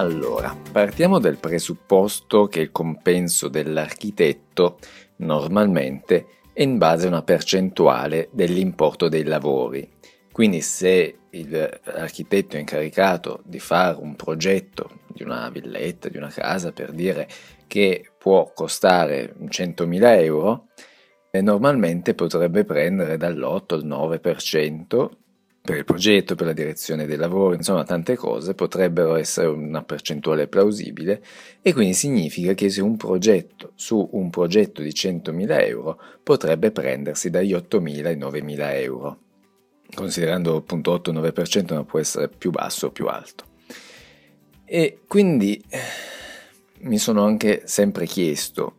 Allora, partiamo dal presupposto che il compenso dell'architetto normalmente è in base a una percentuale dell'importo dei lavori. Quindi se l'architetto è incaricato di fare un progetto di una villetta, di una casa, per dire che può costare 100.000 euro, eh, normalmente potrebbe prendere dall'8 al 9% per il progetto, per la direzione dei lavori, insomma tante cose potrebbero essere una percentuale plausibile e quindi significa che se un progetto su un progetto di 100.000 euro potrebbe prendersi dagli 8.000 ai 9.000 euro, considerando appunto 8-9% ma può essere più basso o più alto. E quindi eh, mi sono anche sempre chiesto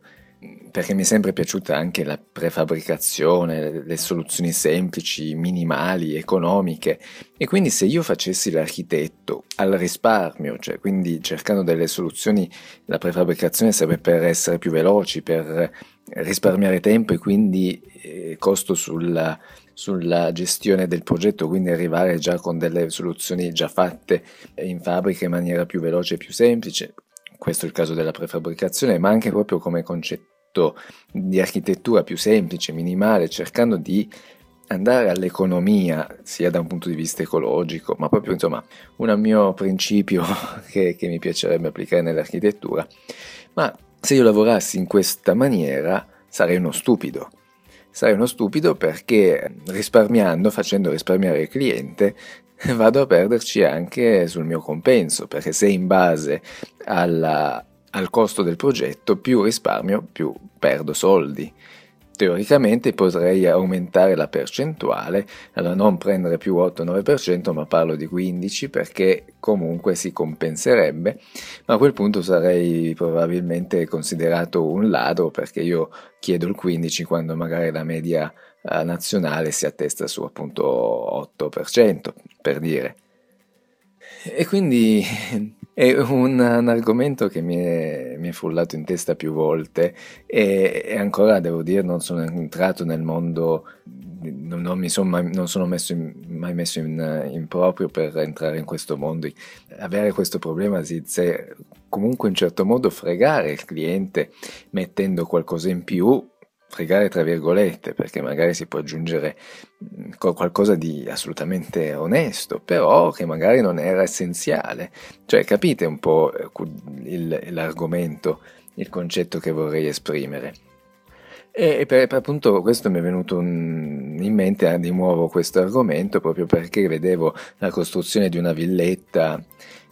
perché mi è sempre piaciuta anche la prefabbricazione, le soluzioni semplici, minimali, economiche e quindi se io facessi l'architetto al risparmio, cioè quindi cercando delle soluzioni, la prefabbricazione serve per essere più veloci, per risparmiare tempo e quindi eh, costo sulla, sulla gestione del progetto, quindi arrivare già con delle soluzioni già fatte in fabbrica in maniera più veloce e più semplice. Questo è il caso della prefabbricazione, ma anche proprio come concetto di architettura più semplice, minimale, cercando di andare all'economia, sia da un punto di vista ecologico, ma proprio insomma un mio principio che, che mi piacerebbe applicare nell'architettura. Ma se io lavorassi in questa maniera sarei uno stupido. Sarei uno stupido perché risparmiando, facendo risparmiare il cliente, vado a perderci anche sul mio compenso, perché se in base alla, al costo del progetto, più risparmio, più perdo soldi. Teoricamente potrei aumentare la percentuale, allora non prendere più 8-9%, ma parlo di 15% perché comunque si compenserebbe, ma a quel punto sarei probabilmente considerato un ladro perché io chiedo il 15% quando magari la media eh, nazionale si attesta su appunto 8%, per dire. E quindi è un, un argomento che mi è, mi è, frullato in testa più volte e, e, ancora devo dire non sono entrato nel mondo, non, non mi son mai, non sono messo in, mai messo in, in, proprio per entrare in questo mondo. Avere questo problema si comunque in certo modo fregare il cliente mettendo qualcosa in più fregare tra virgolette, perché magari si può aggiungere mm, qualcosa di assolutamente onesto, però che magari non era essenziale. Cioè capite un po' eh, il, l'argomento, il concetto che vorrei esprimere. E per, per appunto questo mi è venuto un, in mente eh, di nuovo questo argomento proprio perché vedevo la costruzione di una villetta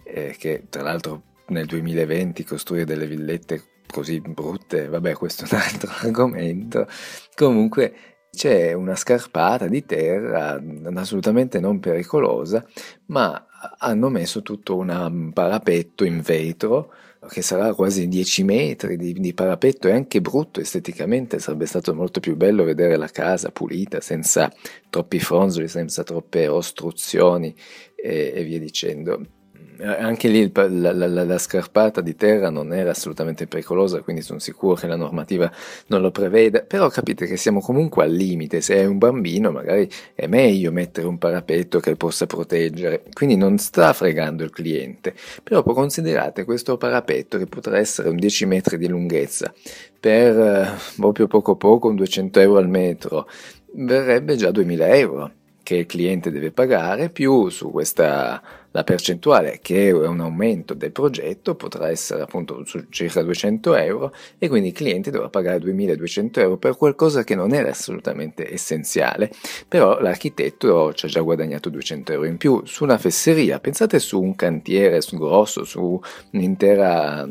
eh, che tra l'altro nel 2020 costruire delle villette così brutte, vabbè questo è un altro argomento, comunque c'è una scarpata di terra assolutamente non pericolosa, ma hanno messo tutto un parapetto in vetro che sarà quasi 10 metri di, di, parapetto è anche brutto esteticamente, sarebbe stato molto più bello vedere la casa pulita, senza troppi fronzoli, senza troppe ostruzioni e, e via dicendo. Eh, anche lì la, la, la, la, scarpata di terra non era assolutamente pericolosa, quindi sono sicuro che la normativa non lo prevede, però capite che siamo comunque al limite, se è un bambino magari è meglio mettere un parapetto che possa proteggere, quindi non sta fregando il cliente, però considerate questo parapetto che potrà essere un 10 metri di lunghezza. Per eh, proprio poco poco, un 200 euro al metro, verrebbe già 2000 euro che il cliente deve pagare più su questa la percentuale che è un aumento del progetto potrà essere appunto su circa 200 euro e quindi il cliente dovrà pagare 2200 euro per qualcosa che non era assolutamente essenziale però l'architetto ci ha già guadagnato 200 euro in più su una fesseria pensate su un cantiere grosso su un'intera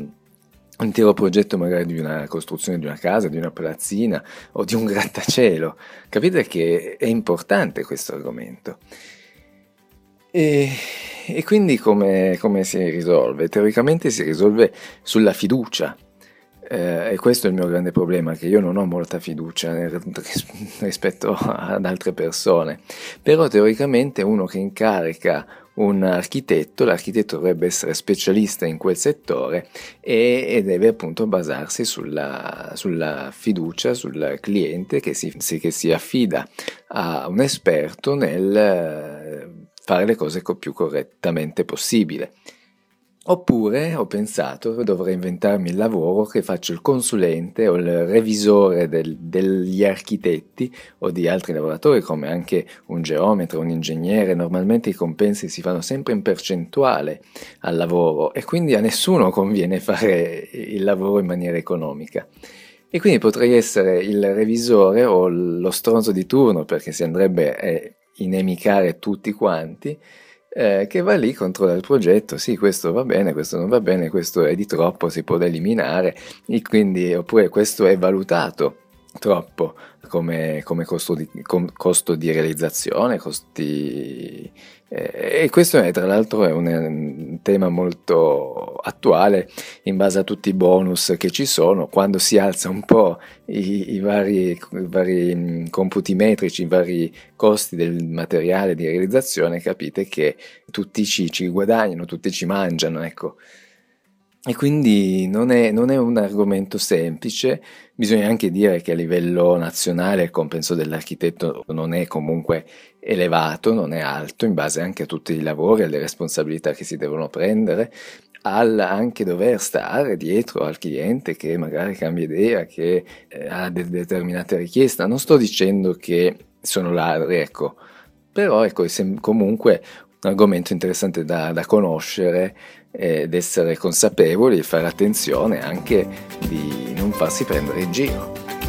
un intero progetto magari di una costruzione di una casa, di una palazzina o di un grattacielo. Capite che è importante questo argomento. E, e quindi come, come, si risolve? Teoricamente si risolve sulla fiducia. Eh, e questo è il mio grande problema, che io non ho molta fiducia rispetto ad altre persone. Però teoricamente uno che incarica un architetto, l'architetto dovrebbe essere specialista in quel settore e, e deve appunto basarsi sulla, sulla, fiducia, sul cliente che si, che si affida a un esperto nel fare le cose più correttamente possibile. Oppure ho pensato dovrei inventarmi il lavoro che faccio il consulente o il revisore del, degli architetti o di altri lavoratori come anche un geometra, un ingegnere. Normalmente i compensi si fanno sempre in percentuale al lavoro e quindi a nessuno conviene fare il lavoro in maniera economica. E quindi potrei essere il revisore o lo stronzo di turno perché si andrebbe a inimicare tutti quanti eh, che va lì, controlla il progetto, sì questo va bene, questo non va bene, questo è di troppo, si può eliminare, e quindi, oppure questo è valutato troppo come, come costo, di, com, costo, di, realizzazione, costi, eh, e questo è tra l'altro è un, un, tema molto attuale in base a tutti i bonus che ci sono, quando si alza un po' i, i, vari, i vari mm, computi metrici, i vari costi del materiale di realizzazione, capite che tutti ci, ci guadagnano, tutti ci mangiano, ecco. E quindi non è, non è, un argomento semplice, bisogna anche dire che a livello nazionale il compenso dell'architetto non è comunque elevato, non è alto, in base anche a tutti i lavori, alle responsabilità che si devono prendere, al anche dover stare dietro al cliente che magari cambia idea, che eh, ha de- determinate richieste. Non sto dicendo che sono ladri, ecco, però ecco, è comunque un argomento interessante da, da conoscere ed essere consapevoli e fare attenzione anche di non farsi prendere in giro.